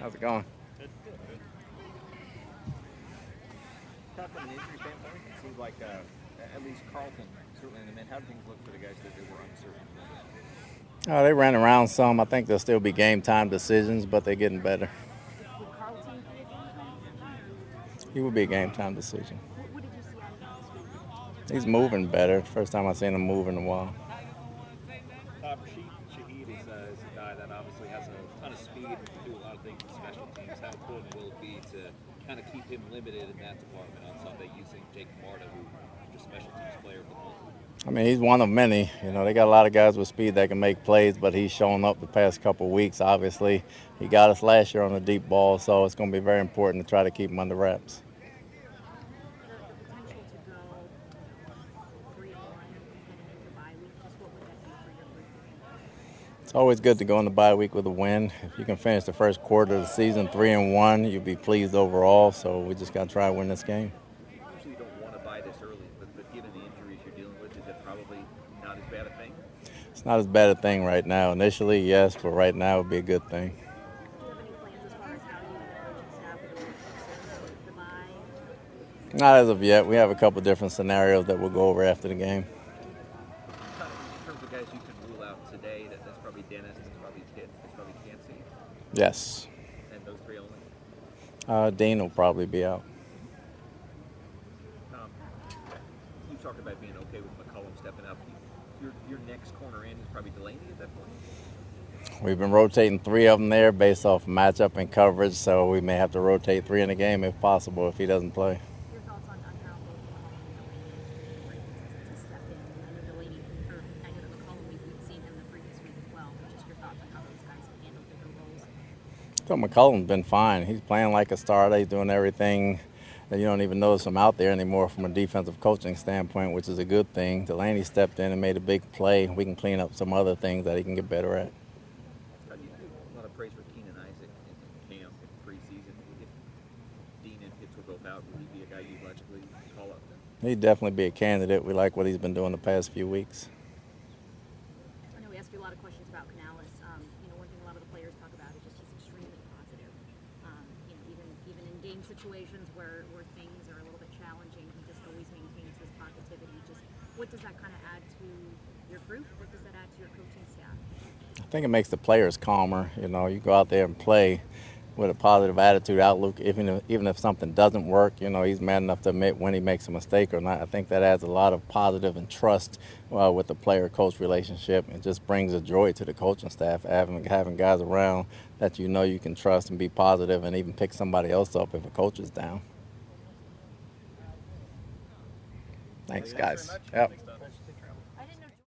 How's it going? Tough from an injury standpoint. It seems like uh, at least Carlton, certainly in the men, how do things look for the guys that they were uncertain? Oh, they ran around some. I think there'll still be game time decisions, but they're getting better. Would Carlton be a game time? He would be a game time decision. What, what did you see out of him this week? He's moving better. First time I've seen him move in a while. Uh, Rashid Shaheed is, uh, is a guy that obviously has a can do a lot of things with special teams. How important will it be to kind of keep him limited in that department on Sunday using Jake Marta, who is just special teams player the I mean, he's one of many. You know, they got a lot of guys with speed that can make plays, but he's shown up the past couple weeks. Obviously, he got us last year on the deep ball, so it's going to be very important to try to keep him under wraps. The, the potential to go three and one heading into bye week. Just what would that do for your group? It's always good to go in the bye week with a win. If you can finish the first quarter of the season three and one, you'll be pleased overall. So we just got to try and win this game. Usually you don't want to buy this early, but, but given the injuries you're dealing with, is it probably not as bad a thing? It's not as bad a thing right now. Initially, yes, but right now it would be a good thing. Do you have any plans as far as how you and the coaching staff would approach the bye? Not as of yet. We have a couple different scenarios that we'll go over after the game. In terms of guys you can rule out today, that, that's probably Dennis, it's probably Kit, it's probably Yes. and those three only. Uh, Dean will probably be out. Um, you talked about being okay with McCollum stepping up. Your, your next corner in is probably Delaney at that point? We've been rotating three of them there based off matchup and coverage, so we may have to rotate three in the game if possible if he doesn't play. Your thoughts on, on how both McCollum and Delaney were able to, to step in? I know Delaney, or I know that McCollum, we, we've seen him the previous week as well. But just your thoughts on how those guys have handled different roles. So McCollum's been fine. He's playing like a starter. He's doing everything that you don't even notice him out there anymore from a defensive coaching standpoint, which is a good thing. Delaney stepped in and made a big play. We can clean up some other things that he can get better at. You do a lot of praise for Keenan Isaac in, in camp and preseason. If Dean and Pitts were both out, would he be a guy you'd logically call up? He'd definitely be a candidate. We like what he's been doing the past few weeks. I know we asked you a lot of questions about Canales. Um, you know, one thing a lot of the players talk about is just he's extremely positive. Um, you know, even even in situations where, where things are a little bit challenging, he just always maintains his positivity. Just what does that kind of add to your group? What does that add to your coaching staff? I think it makes the players calmer. You know, you go out there and play with a positive attitude, outlook. Even if, even if something doesn't work, you know, he's man enough to admit when he makes a mistake or not. I think that adds a lot of positive and trust uh, with the player-coach relationship, and just brings a joy to the coaching staff having having guys around that you know you can trust and be positive, and even pick somebody else up if a coach is down. Thanks, guys. Yep.